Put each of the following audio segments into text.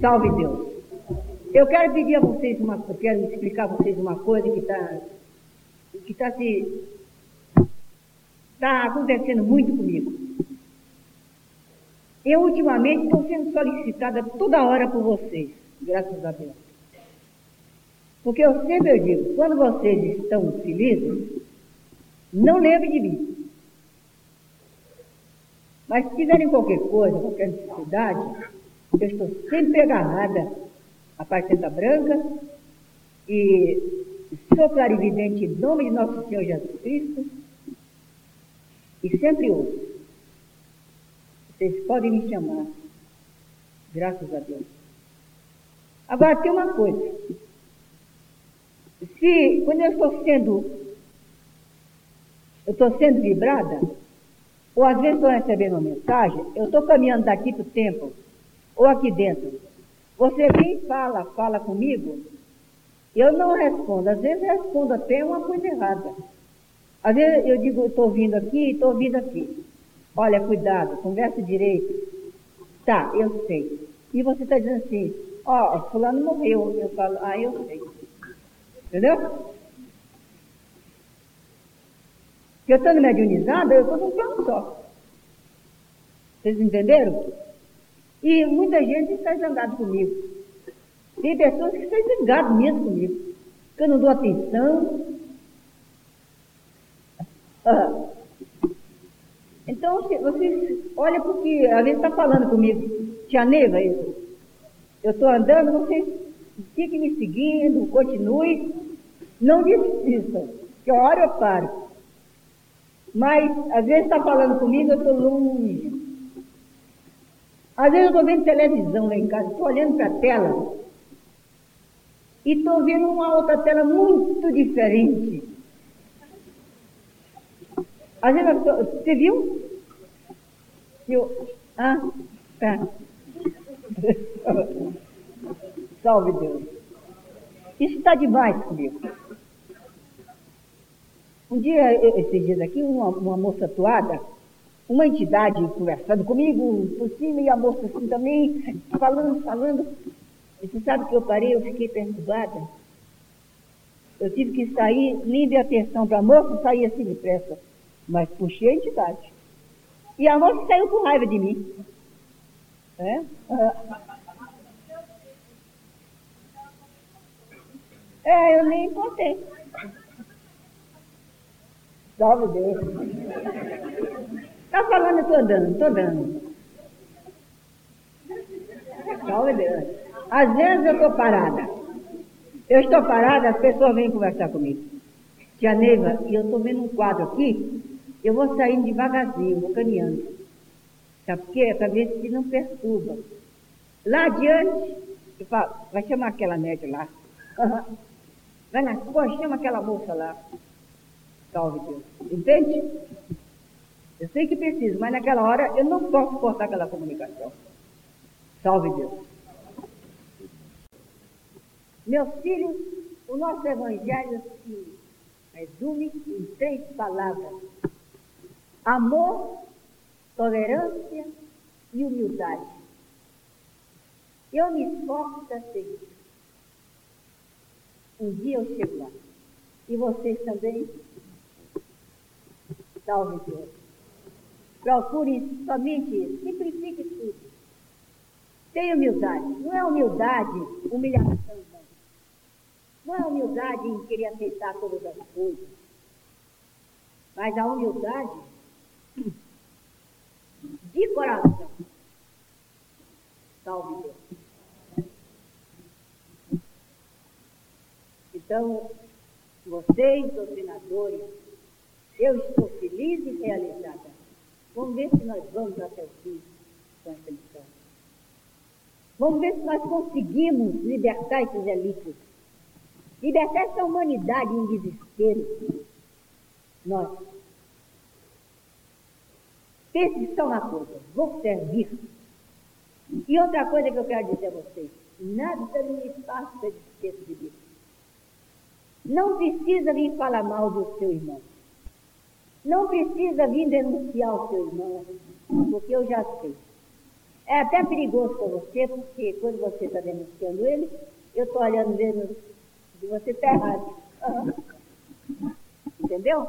Salve Deus. Eu quero pedir a vocês uma eu quero explicar a vocês uma coisa que está que está se está acontecendo muito comigo. Eu ultimamente estou sendo solicitada toda hora por vocês, graças a Deus. Porque eu sempre digo, quando vocês estão felizes, não lembre de mim. Mas se tiverem qualquer coisa, qualquer necessidade, eu estou sempre agarrada à parcenta branca e sou clarividente em nome de nosso Senhor Jesus Cristo e sempre ouço. Vocês podem me chamar. Graças a Deus. Agora tem uma coisa. Se quando eu estou sendo eu estou sendo vibrada, ou às vezes estou recebendo uma mensagem, eu estou caminhando daqui para o templo, ou aqui dentro. Você vem e fala, fala comigo, eu não respondo. Às vezes respondo até uma coisa errada. Às vezes eu digo, estou vindo aqui, estou vindo aqui. Olha, cuidado, conversa direito. Tá, eu sei. E você está dizendo assim, ó, oh, fulano morreu. Eu falo, ah, eu sei. Entendeu? eu estando mediunizada, eu estou num plano só. Vocês entenderam? E muita gente está zangado comigo. Tem pessoas que estão zangadas mesmo comigo. Que eu não dou atenção. Ah. Então, vocês olhem porque às vezes está falando comigo. Tia Neiva, eu estou andando, vocês fiquem me seguindo, continue. Não desistam, que a hora eu paro. Mas, às vezes está falando comigo, eu estou longe. Às vezes eu estou vendo televisão lá em casa, estou olhando para a tela e estou vendo uma outra tela muito diferente. Às vezes tô, você viu? Eu, ah, tá. Salve Deus. Isso está demais comigo. Um dia, esses dias aqui, uma, uma moça atuada, uma entidade conversando comigo por cima e a moça assim também, falando, falando. E você sabe que eu parei, eu fiquei perturbada. Eu tive que sair, dei atenção para a moça, sair assim depressa. Mas puxei a entidade. E a moça saiu com raiva de mim. É? É, eu nem importei. Salve Deus. Está falando, eu estou andando, estou andando. Salve Deus. Às vezes eu estou parada. Eu estou parada, as pessoas vêm conversar comigo. Tia Neiva, eu estou vendo um quadro aqui, eu vou saindo devagarzinho, vou caminhando. Sabe por quê? Para ver se não perturba. Lá adiante, eu falo, vai chamar aquela média lá. Vai na pô, chama aquela moça lá. Salve Deus. Entende? Eu sei que preciso, mas naquela hora eu não posso cortar aquela comunicação. Salve Deus. Meus filhos, o nosso evangelho se resume em três palavras: amor, tolerância e humildade. Eu me esforço para ser isso. Um dia eu chego lá. E vocês também? Salve Deus. Procure somente isso. Simplifique tudo. Tenha humildade. Não é humildade, humilhação, não. Não é humildade em querer aceitar todas as coisas. Mas a humildade de coração. Salve Deus. Então, vocês, doutrinadores, eu estou feliz e realizada. Vamos ver se nós vamos até o fim com essa missão. Vamos ver se nós conseguimos libertar esses elites. Libertar essa humanidade em desespero. Nós. Pense só uma coisa. Vou servir. E outra coisa que eu quero dizer a vocês. Nada me de esquecer de Deus. Não precisa vir falar mal do seu irmão. Não precisa vir denunciar o seu irmão, porque eu já sei. É até perigoso para você, porque quando você está denunciando ele, eu estou olhando vendo que você está errado. Entendeu?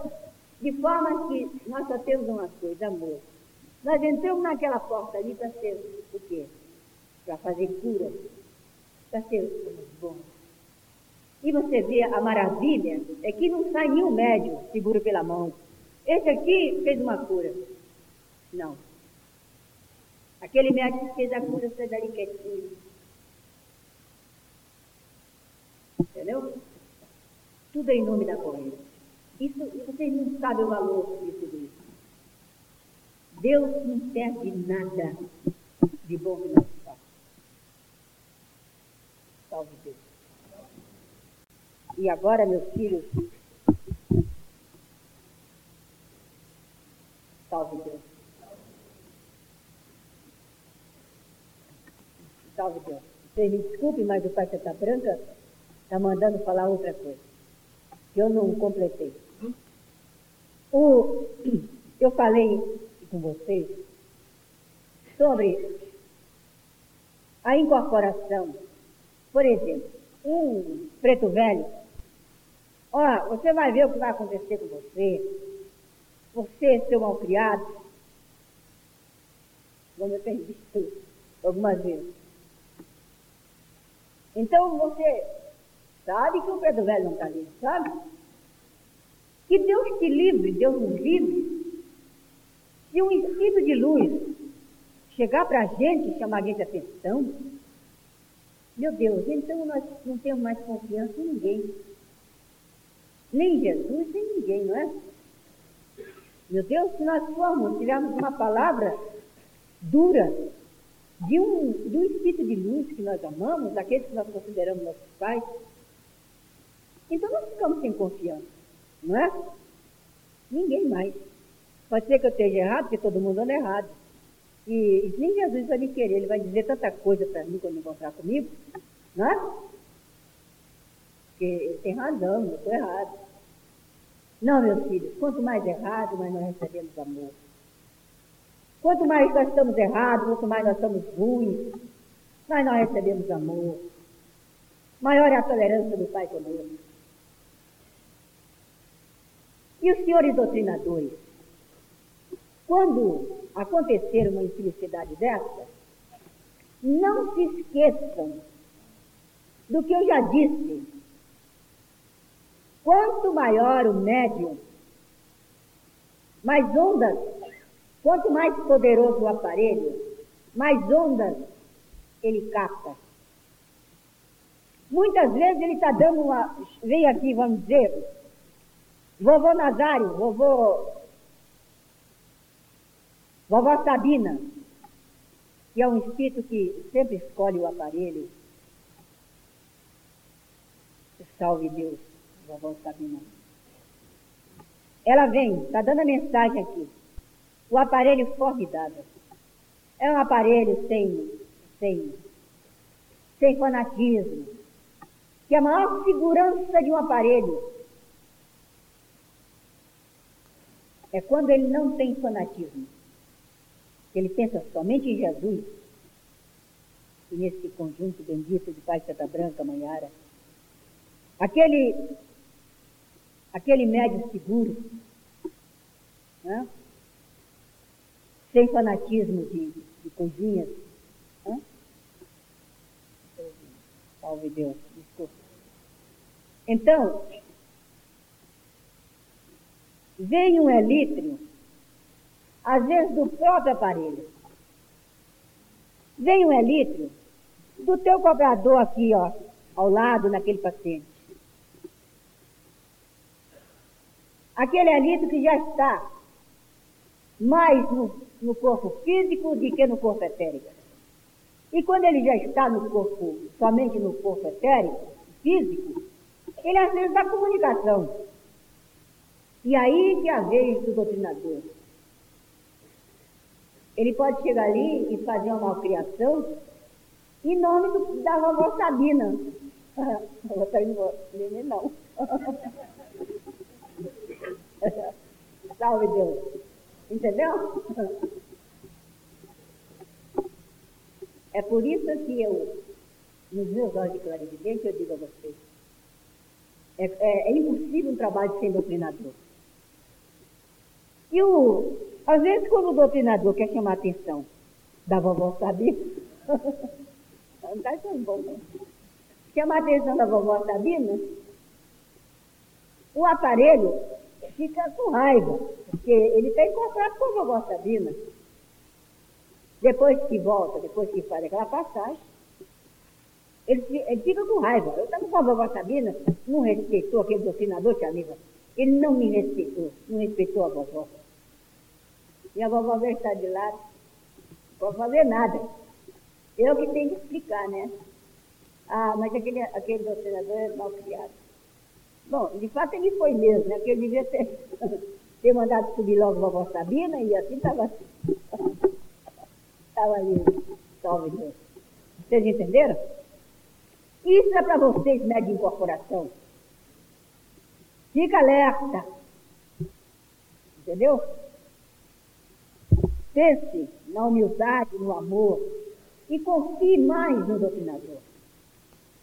De forma que nós só temos uma coisa, amor. Nós entramos naquela porta ali para ser o quê? Para fazer cura, para ser bons. E você vê a maravilha, é que não sai nenhum médium seguro pela mão. Esse aqui fez uma cura. Não. Aquele médico que fez a cura sai dali quietinho. Entendeu? Tudo é em nome da corrente. Isso, vocês não sabem o valor de tudo isso. Deus não perde nada de bom que nós. Salve Deus. E agora, meus filhos, salve Deus. Salve Deus. Vocês me desculpem, mas o Pai Santa Branca está mandando falar outra coisa, que eu não completei. O, eu falei com vocês sobre a incorporação. Por exemplo, um preto velho, ó, você vai ver o que vai acontecer com você, você, seu malcriado, como eu tenho visto algumas vezes. Então você sabe que o preto velho não está ali, sabe? Que Deus te livre, Deus nos livre. Se um espírito de luz chegar para a gente e chamar a gente atenção, meu Deus, então nós não temos mais confiança em ninguém. Nem em Jesus, nem em ninguém, não é? Meu Deus, se nós formos, tivermos uma palavra dura de um, de um espírito de luz que nós amamos, daqueles que nós consideramos nossos pais, então nós ficamos sem confiança. Não é? Ninguém mais. Pode ser que eu esteja errado, porque todo mundo anda errado. E, nem Jesus vai me querer, ele vai dizer tanta coisa para mim quando encontrar comigo, não é? Porque ele tem razão, eu estou errado. Não, meus filhos, quanto mais errado, mais nós recebemos amor. Quanto mais nós estamos errados, quanto mais nós estamos ruins, mais nós recebemos amor. Maior é a tolerância do Pai conosco. E os senhores doutrinadores? Quando acontecer uma infelicidade dessa, não se esqueçam do que eu já disse. Quanto maior o médium, mais ondas, quanto mais poderoso o aparelho, mais ondas ele capta. Muitas vezes ele está dando uma. Vem aqui, vamos dizer, Vovô Nazário, vovô. Vovó Sabina, que é um espírito que sempre escolhe o aparelho. Salve Deus, vovó Sabina. Ela vem, está dando a mensagem aqui. O aparelho formidável. É um aparelho sem, sem, sem fanatismo. Que é a maior segurança de um aparelho é quando ele não tem fanatismo. Ele pensa somente em Jesus e nesse conjunto bendito de Pai Santa Branca, Manhara. Aquele, aquele médio seguro, né? sem fanatismo de, de. Né? Salve Deus, desculpa. Então, vem um elítrio, às vezes do próprio aparelho. Vem um elítrio do teu cobrador aqui, ó, ao lado naquele paciente. Aquele elítrio que já está mais no, no corpo físico do que no corpo etérico. E quando ele já está no corpo, somente no corpo etérico, físico, ele às vezes dá comunicação. E aí que a vez do doutrinador. Ele pode chegar ali e fazer uma malcriação em nome do, da vovó Sabina. Vou indo não. Salve Deus. Entendeu? É por isso que eu, nos meus olhos de clarividente, eu digo a vocês, é, é, é impossível um trabalho sem doutrinador. E o, às vezes quando o doutrinador quer chamar a atenção da vovó Sabina, não está bom, não. Chama a atenção da vovó Sabina, o aparelho fica com raiva, porque ele tem contrato com a vovó Sabina. Depois que volta, depois que faz aquela passagem, ele, ele fica com raiva. Eu estava com a vovó Sabina, não respeitou aquele doutrinador, tia amiga. Ele não me respeitou, não respeitou a vovó. E a vovó veio estar de lado, não pode fazer nada. Eu que tenho que explicar, né? Ah, mas aquele, aquele doutrinador é mal criado. Bom, de fato ele foi mesmo, né? Porque ele devia ter, ter mandado subir logo vovó Sabina e assim estava estava ali, salve Deus. Vocês entenderam? Isso é para vocês, média de incorporação. Fica alerta. Entendeu? Pense na humildade, no amor e confie mais no doutrinador.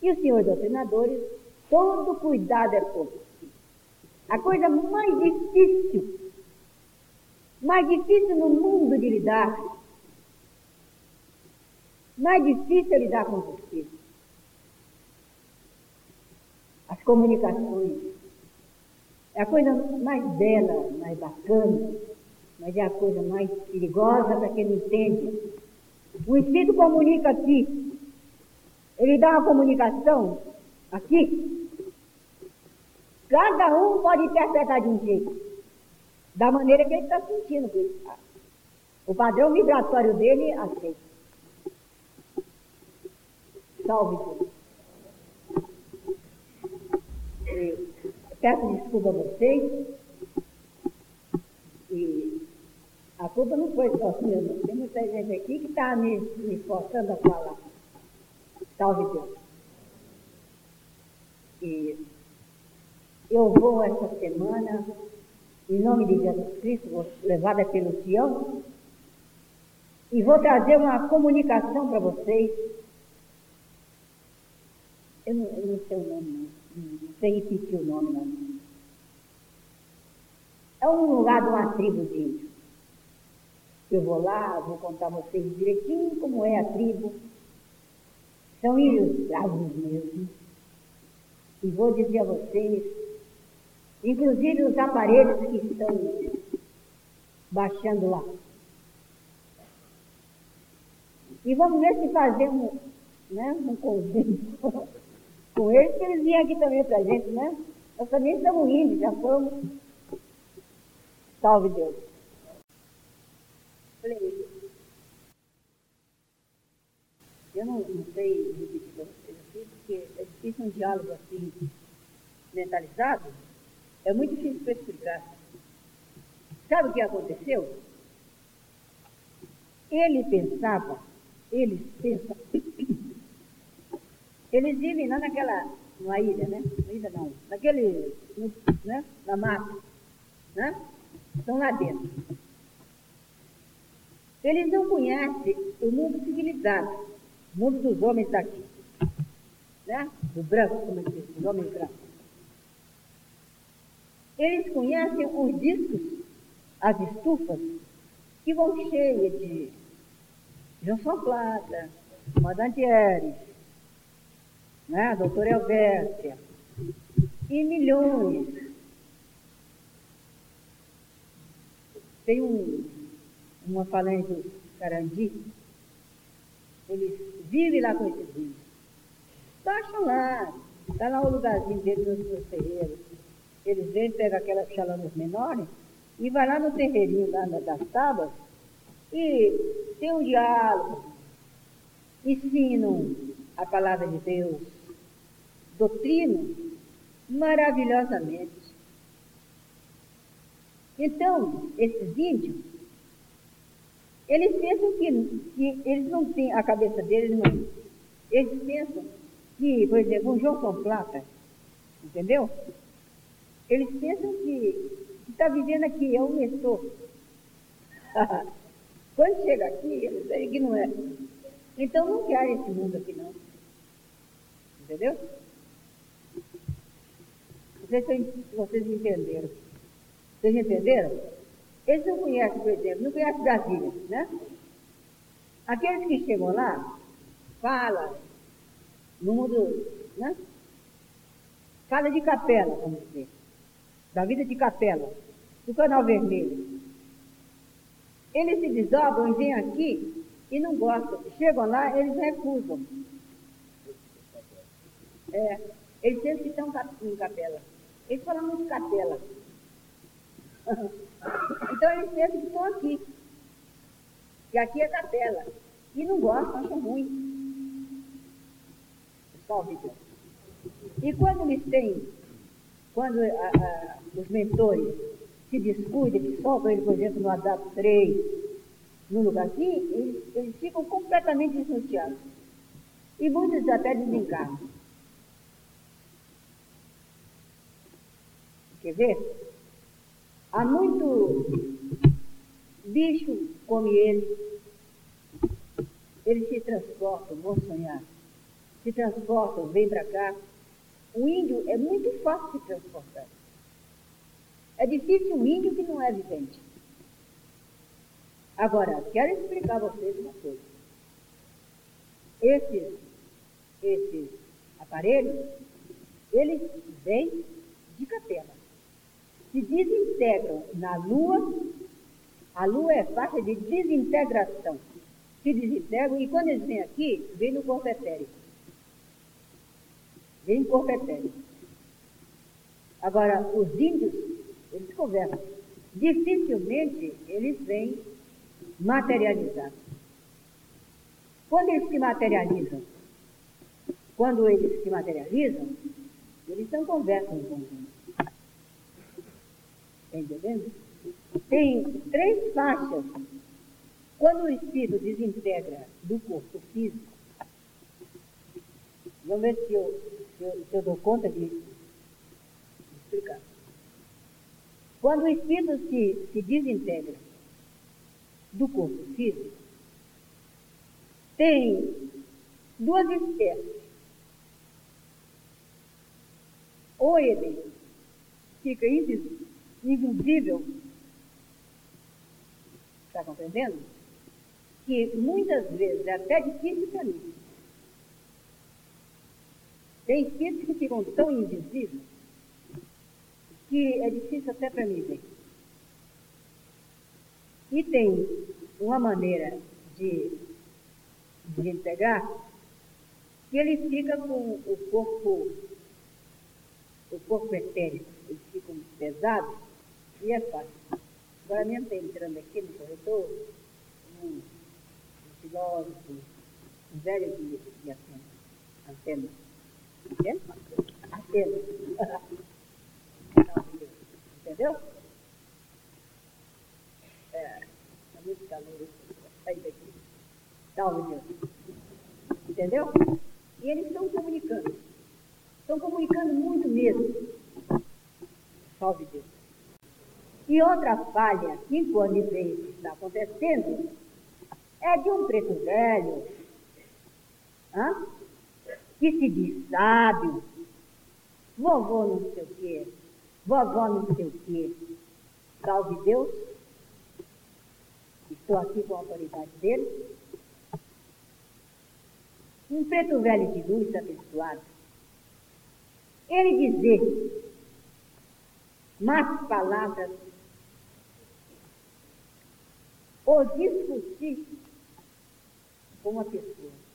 E os senhores doutrinadores Todo cuidado é pouco. A coisa mais difícil, mais difícil no mundo de lidar, mais difícil é lidar com você. As comunicações. É a coisa mais bela, mais bacana, mas é a coisa mais perigosa para quem não entende. O Espírito comunica aqui. Ele dá uma comunicação aqui, cada um pode interpretar de um jeito, da maneira que ele está sentindo. O padrão vibratório dele aceita. Salve Deus. Peço desculpa a vocês. E a culpa não foi só minha, não. Tem muita gente aqui que está me, me forçando a falar. Salve Deus. E eu vou essa semana, em nome de Jesus Cristo, levada pelo Tião, e vou trazer uma comunicação para vocês. Eu não, eu não, sei o nome, não. não sei repetir o nome, não. É um lugar de uma tribo de índios. Eu vou lá, vou contar a vocês direitinho como é a tribo. São índios bravos mesmo e vou dizer a vocês, inclusive os aparelhos que estão baixando lá. E vamos ver se fazemos né, um convite com eles, que eles vêm aqui também para a gente, né? Nós também estamos indo, já fomos. Salve Deus. Eu não, não sei repetir vocês aqui, porque é difícil um diálogo assim mentalizado, é muito difícil para explicar. Sabe o que aconteceu? Ele pensava, eles pensam, eles vivem lá naquela, numa ilha, né? Na ilha não, naquele, né? Na mata, né? Estão lá dentro. Eles não conhecem o mundo civilizado mundo dos homens daqui. Né? Do branco, como eu disse, dos homens brancos. Eles conhecem os discos, as estufas, que vão cheias de Johnson Plata, Madame Aires, né? doutora Elvésia, e milhões. Tem um, uma falando do Carandi, eles vivem lá com esses índios. Baixam lá, está lá o lugarzinho deles nos terreiros. Eles vêm, pegam aquelas chalanas menores e vai lá no terreirinho lá das tábuas e tem um diálogo, ensinam a palavra de Deus, doutrinam maravilhosamente. Então, esses índios eles pensam que, que eles não têm, a cabeça deles não. Eles pensam que, por exemplo, um João São Plata, entendeu? Eles pensam que está vivendo aqui, é um mentor. Quando chega aqui, eles veem que não é. Então não quer esse mundo aqui não. Entendeu? Se vocês entenderam. Vocês entenderam? Eles não conhecem, por exemplo, não conhecem Brasília, né? Aqueles que chegam lá, fala no mundo, né? Fala de capela, vamos dizer. Da vida de capela, do canal vermelho. Eles se desdobram e vêm aqui e não gostam. Chegam lá, eles recusam. É, eles pensam que estão em capela. Eles falam muito capela. então eles pensam que estão aqui. Que aqui é capela. E não gostam, acham ruim. E quando eles têm, quando a, a, os mentores se descuidam, que soltam ele, por exemplo, no ADAP 3, no lugarzinho, eles, eles ficam completamente desnorteados. E muitos até desencarnam. Quer ver? Há muito bicho como ele. Eles se transportam, vou sonhar. Se transportam, vêm para cá. O índio é muito fácil de transportar. É difícil um índio que não é vivente. Agora, quero explicar a vocês uma coisa. Esses, esses aparelhos, eles vêm de capela. Se desintegram na Lua, a Lua é faixa de desintegração. Se desintegram e quando eles vêm aqui, vêm no corpo etérico. Corpo etérico. Agora, os índios, eles conversam. Dificilmente eles vêm materializar. Quando eles se materializam, quando eles se materializam, eles não conversam com gente. Está entendendo? Tem três faixas. Quando o espírito desintegra do corpo físico, vamos ver se eu, eu, eu dou conta de explicar. Quando o espírito se, se desintegra do corpo físico, tem duas espécies. Ou ele fica invisível, está compreendendo? Que muitas vezes é até difícil para mim. Tem espíritos que ficam tão invisíveis que é difícil até para mim ver. E tem uma maneira de, de integrar que ele fica com o corpo, o corpo etérico, eles ficam pesados e é fácil. Agora mesmo está entrando aqui no corredor um, um filósofo, um velho de, de Atenas. Atenas? Atenas. Entendeu? É, muito calor, sair daqui. Salve Deus. Entendeu? E eles estão comunicando. Estão comunicando muito mesmo. Salve Deus. E outra falha que quando está acontecendo é de um preto velho hã? Que se diz sábio, vovô não sei o quê, vovó não sei o quê. Salve Deus. Estou aqui com a autoridade dele. Um preto velho de luz abençoado. Ele dizer mais palavras ou discutir com uma pessoa.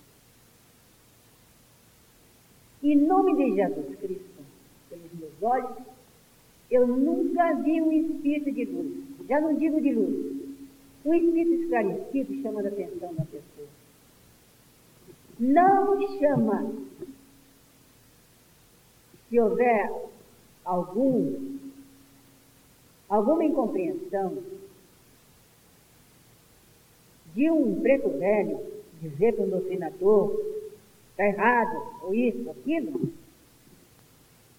Em nome de Jesus Cristo, pelos meus olhos, eu nunca vi um espírito de luz. Já não digo de luz. Um espírito esclarecido chama a atenção da pessoa. Não chama. Se houver algum, alguma incompreensão de um preto velho dizer para o doutrinador, está errado, ou isso, aquilo,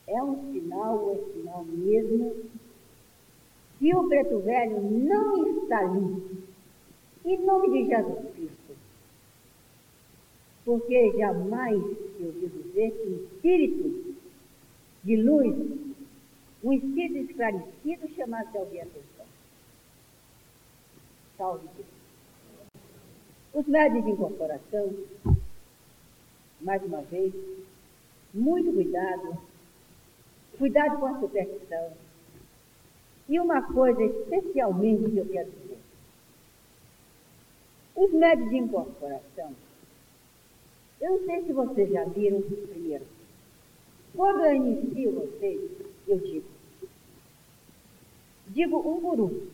é um sinal, ou é sinal mesmo, que o preto velho não está ali. Em nome de Jesus Cristo. porque jamais se ouviu dizer que um espírito de luz, um espírito esclarecido chamasse alguém a atenção. Salve Deus. Os médios de incorporação, mais uma vez, muito cuidado, cuidado com a superstição. E uma coisa especialmente que eu quero dizer. Os médios de incorporação, eu não sei se vocês já viram primeiro. Quando eu inicio vocês, eu digo, digo um por um,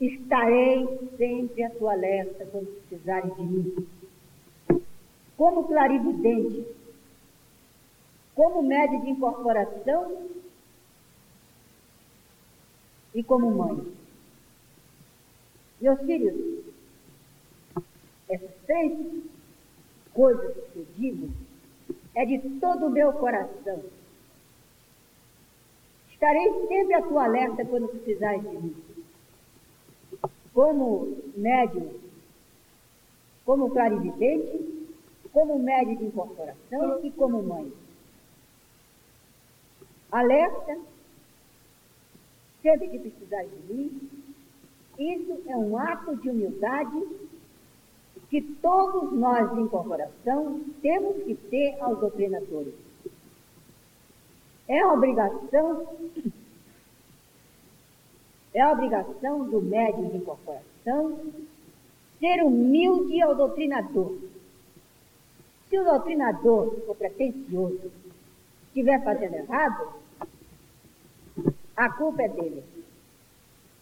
estarei sempre à tua alerta quando precisarem de mim. Como clarividente, como médio de incorporação e como mãe. Meus filhos, essas três coisas que eu digo é de todo o meu coração. Estarei sempre à tua alerta quando precisares de mim. Como médium, como clarividente, como médio de incorporação e como mãe. Alerta, sempre que precisar de mim, isso é um ato de humildade que todos nós de incorporação temos que ter aos doutrinadores. É a obrigação, é a obrigação do médium de incorporação ser humilde ao doutrinador. Se o doutrinador for pretencioso, estiver fazendo errado, a culpa é dele.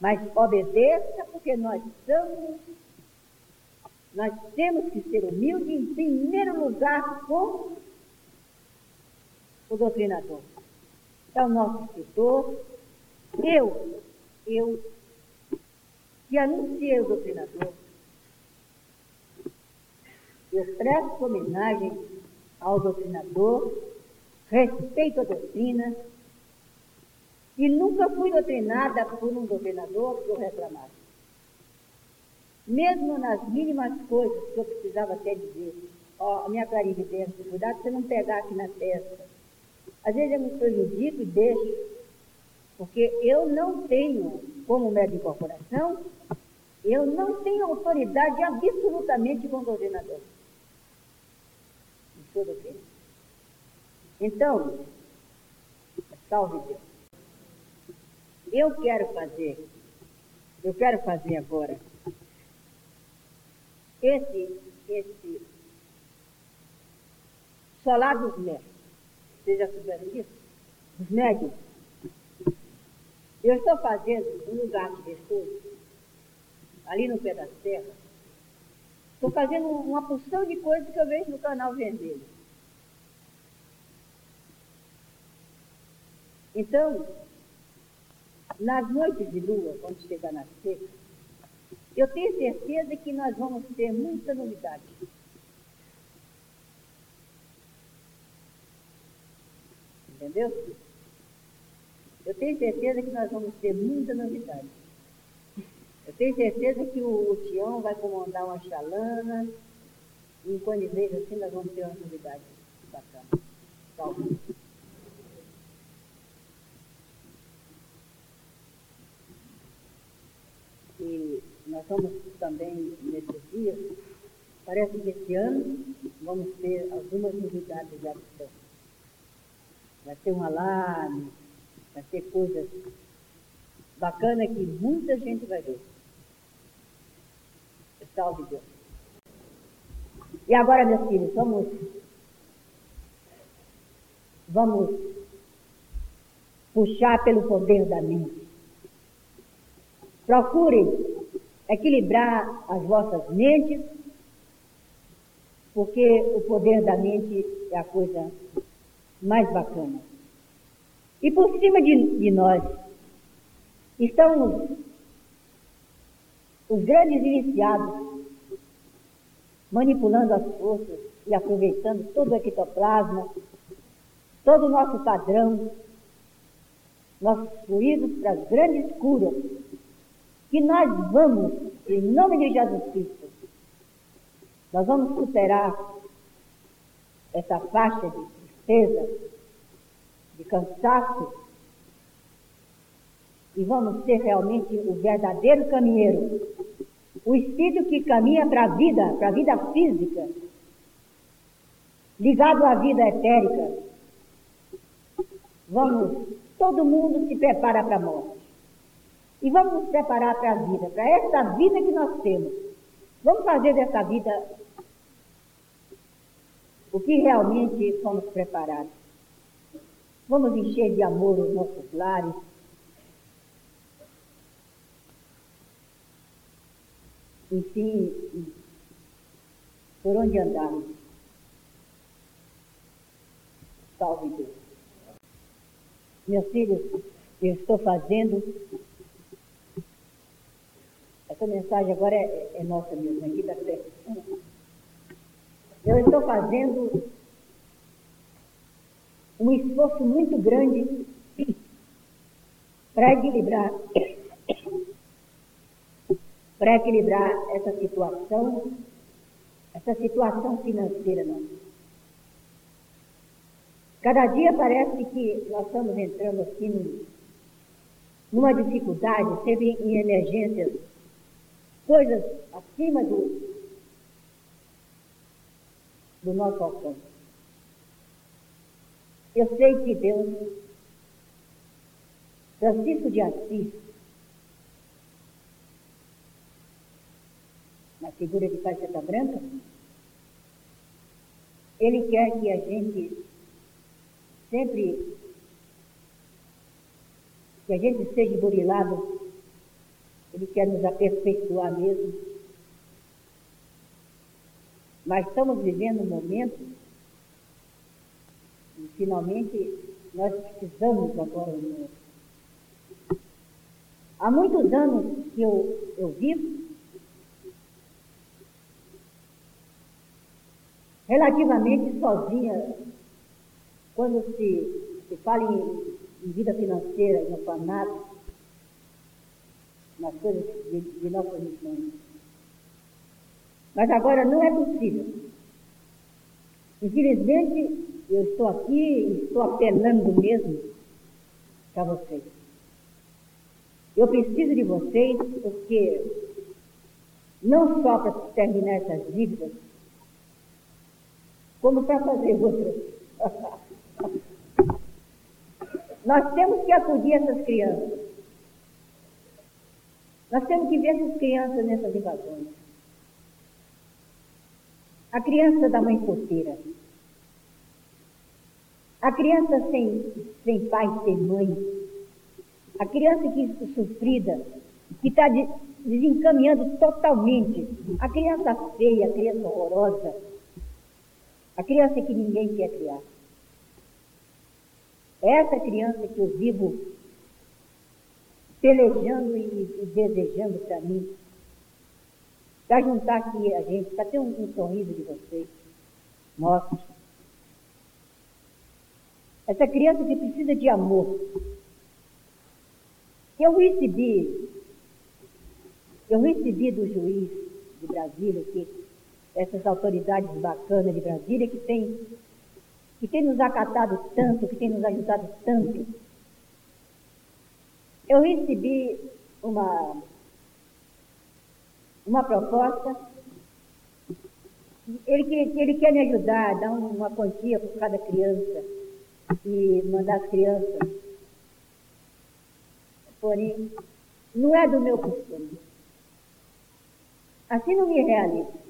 Mas obedeça, porque nós somos, nós temos que ser humildes em primeiro lugar com o doutrinador. É o nosso escritor. Eu, eu, que anunciei o doutrinador, eu presto homenagem ao doutrinador, respeito a doutrina, e nunca fui doutrinada por um doutrinador que eu reclamasse. Mesmo nas mínimas coisas que eu precisava até dizer, ó, a minha clarividência, cuidado você não pegar aqui na testa. Às vezes eu me prejudico e deixo, porque eu não tenho, como médico de corporação, eu não tenho autoridade absolutamente como doutrinador. Então, salve Deus. Eu quero fazer, eu quero fazer agora esse, esse solar dos médicos. Vocês já souberam disso? Os médicos. Eu estou fazendo um lugar de estudo, ali no pé da serra. Estou fazendo uma porção de coisas que eu vejo no canal vermelho. Então, nas noites de lua, quando chegar na seca, eu tenho certeza que nós vamos ter muita novidade. Entendeu? Eu tenho certeza que nós vamos ter muita novidade. Eu tenho certeza que o, Tião vai comandar uma chalana, e quando vejo assim nós vamos ter uma novidade bacana. Salve. que nós vamos também nesses dias, parece que esse ano vamos ter algumas novidades já estão. Vai ter um alarme, vai ter coisas bacanas que muita gente vai ver. Salve Deus. E agora, meus filhos, vamos, vamos puxar pelo poder da mente. Procurem equilibrar as vossas mentes, porque o poder da mente é a coisa mais bacana. E por cima de, de nós estão os, os grandes iniciados, manipulando as forças e aproveitando todo o ectoplasma, todo o nosso padrão, nossos fluidos para as grandes curas que nós vamos, em nome de Jesus Cristo, Nós vamos superar essa faixa de tristeza, de cansaço, e vamos ser realmente o verdadeiro caminheiro, o espírito que caminha para a vida, para a vida física, ligado à vida etérica. Vamos, todo mundo se prepara para a morte. E vamos nos preparar para a vida, para essa vida que nós temos. Vamos fazer dessa vida o que realmente fomos preparados. Vamos encher de amor os nossos lares. Enfim, por onde andarmos. Salve Deus. Meus filhos, eu estou fazendo. Essa mensagem agora é, é nossa mesmo, aqui da fé. Eu estou fazendo um esforço muito grande para equilibrar para equilibrar essa situação, essa situação financeira nossa. Cada dia parece que nós estamos entrando assim numa dificuldade, sempre em emergências, coisas acima do, do nosso alcance. Eu sei que Deus, Francisco de Assis, na figura de Faixa Branca, ele quer que a gente sempre que a gente seja burilado, Ele quer nos aperfeiçoar mesmo. Mas estamos vivendo um momento e finalmente nós precisamos agora do Há muitos anos que eu, eu vivo relativamente sozinha quando se, se fala em, em vida financeira, no orfanato, nas coisas de, de nossas missões. Mas agora não é possível. Infelizmente, eu estou aqui e estou apelando mesmo para vocês. Eu preciso de vocês porque não só para terminar essas dívidas, como para fazer outras. Nós temos que acudir essas crianças. Nós temos que ver essas crianças nessas invasões. A criança da mãe solteira. A criança sem, sem pai, sem mãe. A criança que sofrida, que está de, desencaminhando totalmente. A criança feia, a criança horrorosa. A criança que ninguém quer criar. Essa criança que eu vivo pelejando e, e desejando para mim, para juntar aqui a gente, para ter um, um sorriso de vocês, mostre. Essa criança que precisa de amor. Eu recebi, eu recebi do juiz de Brasília, que essas autoridades bacanas de Brasília que tem que tem nos acatado tanto, que tem nos ajudado tanto. Eu recebi uma, uma proposta, ele, ele quer me ajudar, dar uma quantia por cada criança e mandar as crianças. Porém, não é do meu costume. Assim não me realizo.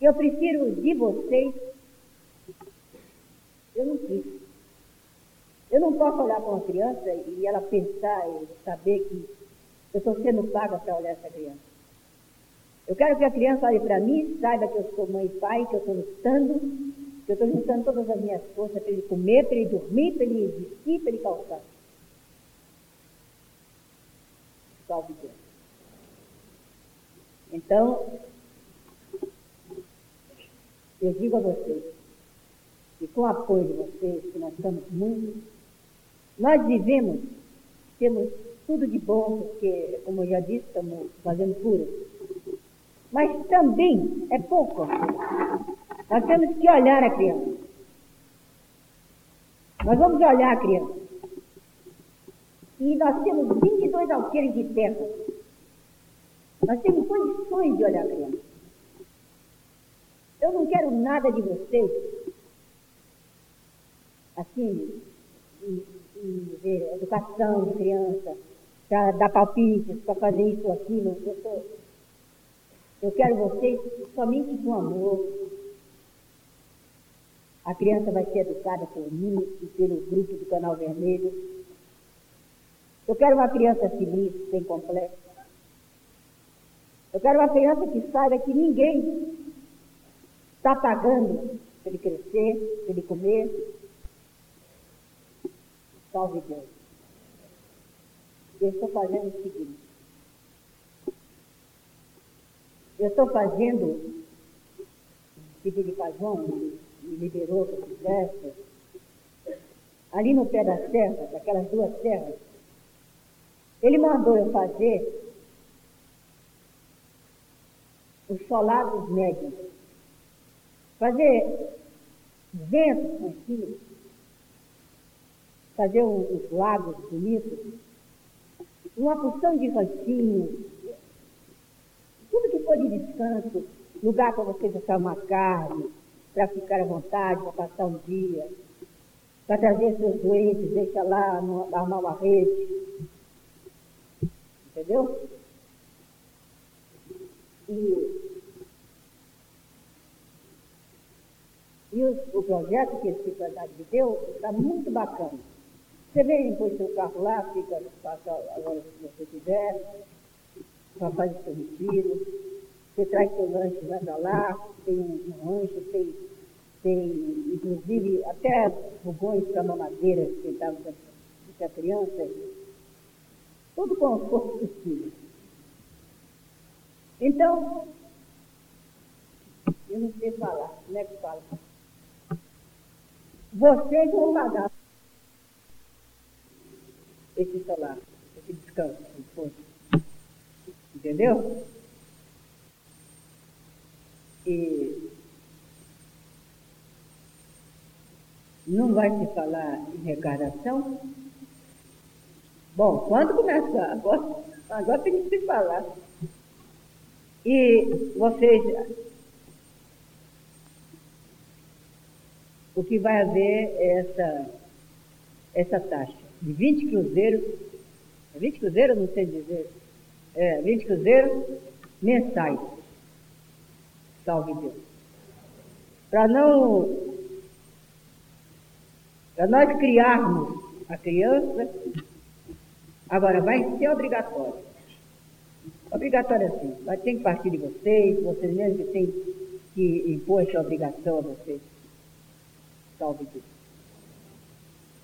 Eu prefiro de vocês eu não quis. Eu não posso olhar para uma criança e ela pensar e saber que eu estou sendo paga para olhar essa criança. Eu quero que a criança olhe para mim, saiba que eu sou mãe e pai, que eu estou lutando, que eu estou juntando todas as minhas forças para ele comer, para ele dormir, para ele vestir, para ele calçar. Salve Deus. Então, eu digo a vocês, e com o apoio de vocês, que nós estamos muito, nós vivemos, temos tudo de bom, porque, como eu já disse, estamos fazendo cura. Mas também é pouco. Nós temos que olhar a criança. Nós vamos olhar a criança. E nós temos 22 alqueires de terra. Nós temos condições de olhar a criança. Eu não quero nada de vocês, assim, e, e ver educação de criança, para dar palpites, para fazer isso ou aquilo. Eu, tô, eu quero vocês somente com amor. A criança vai ser educada por mim e pelo grupo do Canal Vermelho. Eu quero uma criança feliz, sem complexo. Eu quero uma criança que saiba que ninguém está pagando para ele crescer, para ele comer. Salve Deus. Eu estou fazendo o seguinte. Eu estou fazendo, pedi de João, me liberou que eu fizesse, ali no pé da serra, daquelas duas serras, ele mandou eu fazer os solados médios. Fazer ventos tranquilos, fazer os lagos bonitos, uma porção de rancinhos, tudo que for de descanso, lugar para você deixar uma carne, para ficar à vontade, para passar um dia, para trazer seus doentes, deixa lá, armar uma rede. Entendeu? E, e o, o projeto que esse secretário me deu está muito bacana. Você vem, põe seu carro lá, fica, passa a hora que você quiser, para fazer seu retiro. Você traz seu lanche, vai para lá, tem um, rancho, tem, tem inclusive até fogões para mamadeira que sentavam com a criança. Tudo com o filhos. Então, eu não sei falar, como é que fala? Vocês vão pagar esse solar, esse descanso, Entendeu? E não vai se falar em recarnação? Bom, quando começar? Agora, agora tem que se falar. E vocês, o que vai haver é essa, essa taxa de 20 cruzeiros, 20 é cruzeiros, não sei dizer, é, 20 cruzeiros mensais. Salve Deus. Para não. Para nós criarmos a criança, agora vai ser obrigatório. Obrigatório assim, vai ter que partir de vocês, vocês mesmos que têm que impor essa obrigação a vocês. Salve Deus.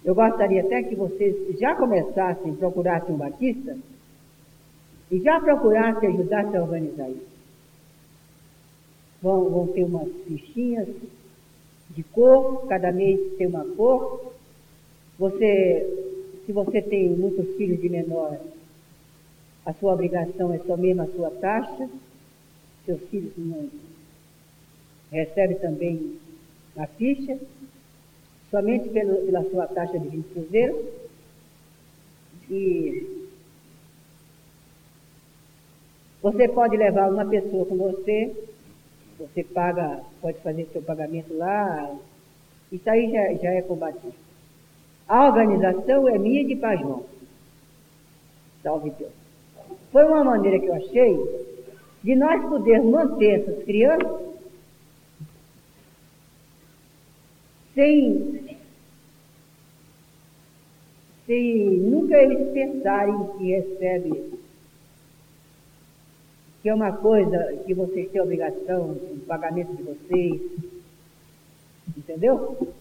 Eu gostaria até que vocês já começassem, procurassem um batista e já procurassem ajudar a organizar isso. Vão, vão ter umas fichinhas de cor, cada mês tem uma cor. Você, se você tem muitos filhos de menor, a sua obrigação é só mesmo a sua taxa. Seus filhos não recebem também a ficha somente pelo, pela sua taxa de 20 cruzeiros. E você pode levar uma pessoa com você, você paga, pode fazer seu pagamento lá, isso aí já, já é combatido. A organização é minha de Pajão. Salve Deus. Foi uma maneira que eu achei de nós podermos manter essas crianças sem, sem nunca eles pensarem que recebe, que é uma coisa que vocês têm obrigação, o pagamento de vocês. Entendeu?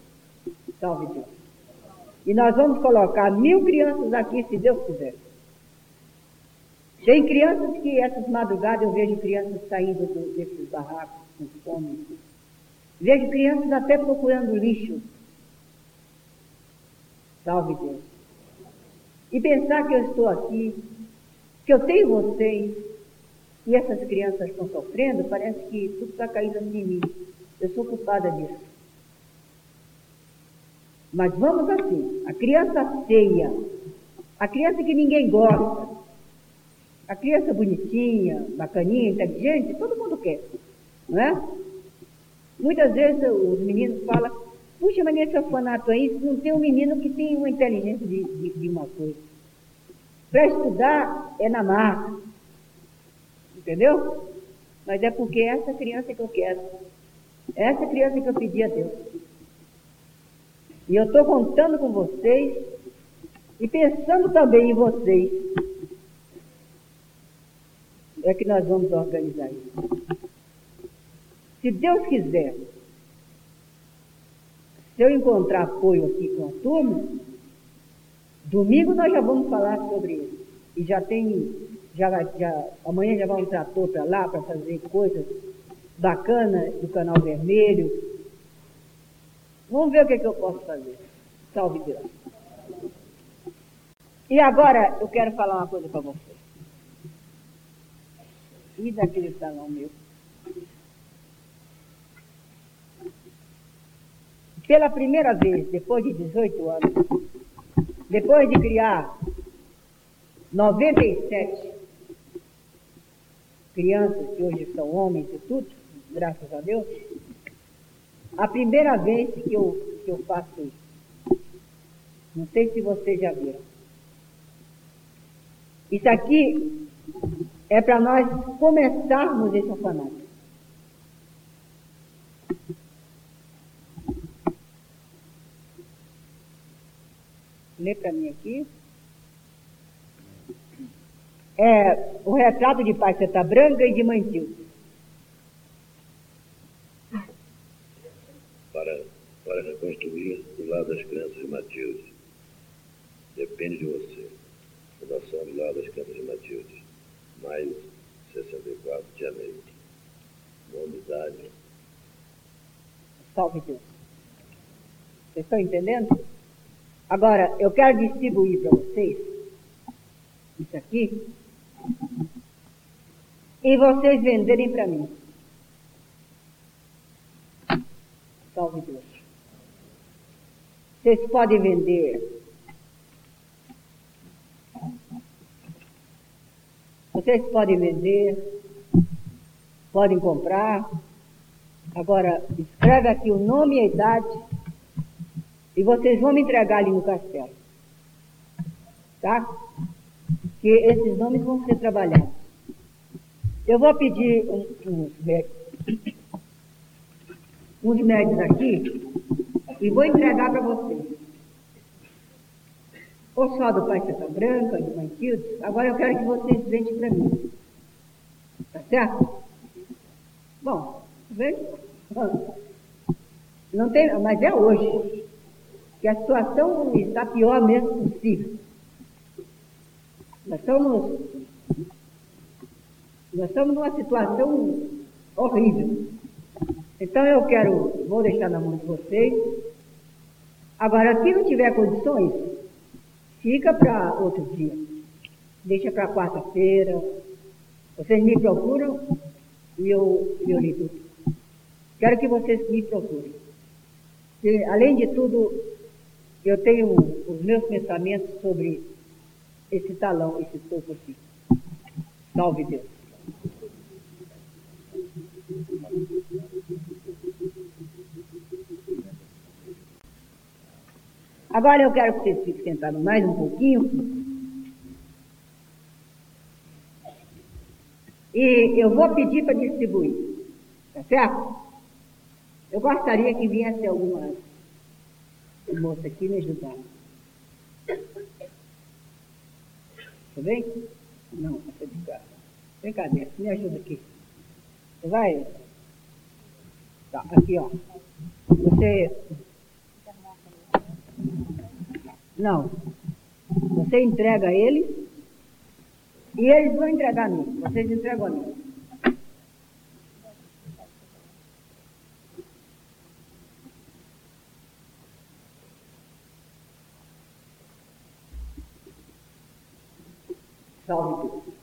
Salve Deus. E nós vamos colocar mil crianças aqui, se Deus quiser. Tem crianças que essas madrugadas eu vejo crianças saindo desses barracos com fome Vejo crianças até procurando lixo. Salve Deus. E pensar que eu estou aqui, que eu tenho vocês, e essas crianças estão sofrendo, parece que tudo está caindo assim em mim. Eu sou culpada disso. Mas vamos assim, a criança feia, a criança que ninguém gosta, a criança bonitinha, bacaninha, inteligente, todo mundo quer, não é? Muitas vezes os meninos falam, puxa, mas nesse orfanato aí não tem um menino que tem uma inteligência de, de, de uma coisa. Para estudar é na marca. Entendeu? Mas é porque essa criança que eu quero. Essa criança que eu pedi a Deus. E eu estou contando com vocês e pensando também em vocês. É que nós vamos organizar isso. Se Deus quiser, se eu encontrar apoio aqui com a turma, domingo nós já vamos falar sobre isso. E já tem, já, já, amanhã já vai um trator para lá para fazer coisas bacanas do canal vermelho. Vamos ver o que, é que eu posso fazer. Salve Deus. E agora eu quero falar uma coisa para vocês. E daquele salão meu. Pela primeira vez, depois de 18 anos, depois de criar 97 crianças que hoje são homens e tudo, graças a Deus, a primeira vez que eu, que eu faço isso. Não sei se vocês já viram. Isso aqui é para nós começarmos esse orfanato. Lê para mim aqui. É o retrato de Pai Seta Branca e de Mantil. Para, para reconstruir o lado das crianças de Matilde. Depende de você. Fundação do lado das crianças de Matilde. Maio 64 de janeiro. Nome, idade. Salve Deus. Vocês estão entendendo? Agora, eu quero distribuir para vocês isso aqui e vocês venderem para mim. Salve Deus. Vocês podem vender. Vocês podem vender, podem comprar. Agora, escreve aqui o nome e a idade e vocês vão me entregar ali no castelo. Tá? Que esses nomes vão ser trabalhados. Eu vou pedir uns médicos, uns médicos aqui e vou entregar para vocês. Ou só do Pai Santa Branca, do Mantildes. Agora eu quero que vocês vendem para mim. Tá certo? Bom, vem. Não tem, mas é hoje que a situação está pior mesmo possível. Nós estamos, nós estamos numa situação horrível. Então eu quero, vou deixar na mão de vocês. Agora, se não tiver condições, fica para outro dia. Deixa para quarta-feira. Vocês me procuram e eu, eu ligo. Quero que vocês me procurem. Além de tudo, eu tenho os meus pensamentos sobre esse talão, esse topo aqui. Salve Deus. Agora eu quero que vocês fiquem sentados mais um pouquinho. E eu vou pedir para distribuir. Tá certo? Eu gostaria que viesse algumas a moça aqui me ajudar. Tá bem? Não, essa é de cá. Vem cá, Dessa, me ajuda aqui. Você vai? Tá, aqui, ó. Você. Não. Você entrega a eles e eles vão entregar a mim. Vocês entregam a mim. Salve Deus.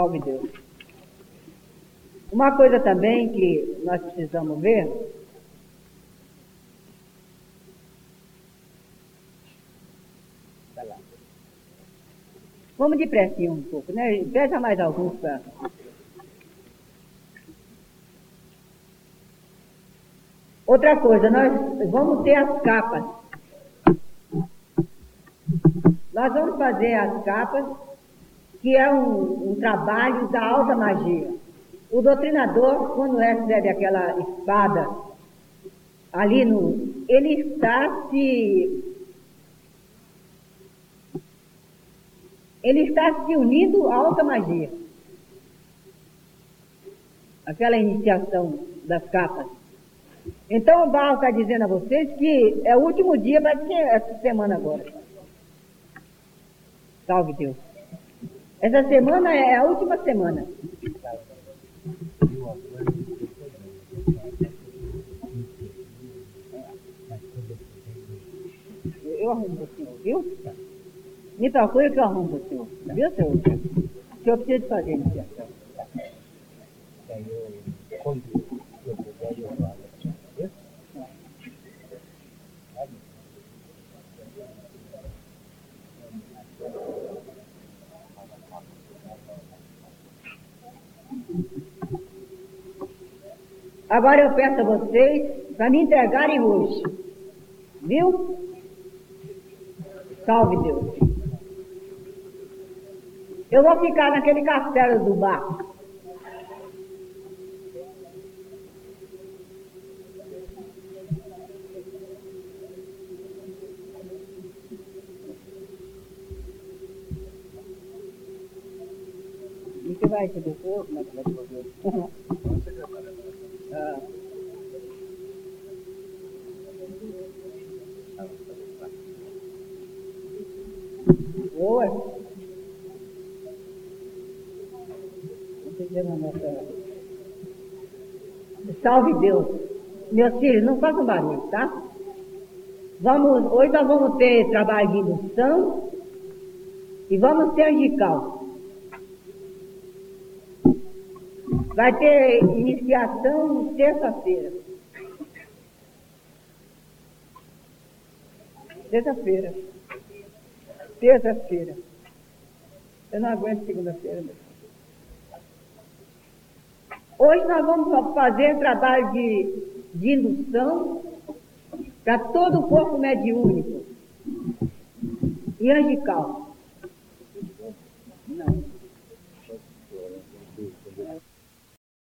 Salve Deus. Uma coisa também que nós precisamos ver Vamos depressa um pouco, né? Pesa mais alguns para. Outra coisa, nós vamos ter as capas. Nós vamos fazer as capas, que é um, um trabalho da alta magia. O doutrinador, quando recebe aquela espada ali no. Ele está se ele está se unindo à alta magia. Aquela iniciação das capas. Então o Baal está dizendo a vocês que é o último dia, vai ser essa semana agora. Salve Deus. Essa semana é a última semana. Eu arrumo você, viu? Me procura que eu arrumo o senhor. Viu, senhor? O senhor precisa fazer iniciação. Agora eu peço a vocês para me entregarem hoje. Viu? Salve Deus. Eu vou ficar naquele castelo do bar. E você vai receber o Como é que vai devolver? ah. Oi. Salve Deus. Meus filhos, não façam barulho, tá? Vamos, hoje nós vamos ter trabalho de indução e vamos ter angical. Vai ter iniciação terça-feira. Terça-feira. Terça-feira. Eu não aguento segunda-feira, meu Hoje nós vamos fazer trabalho de, de indução para todo o corpo mediúnico e angical.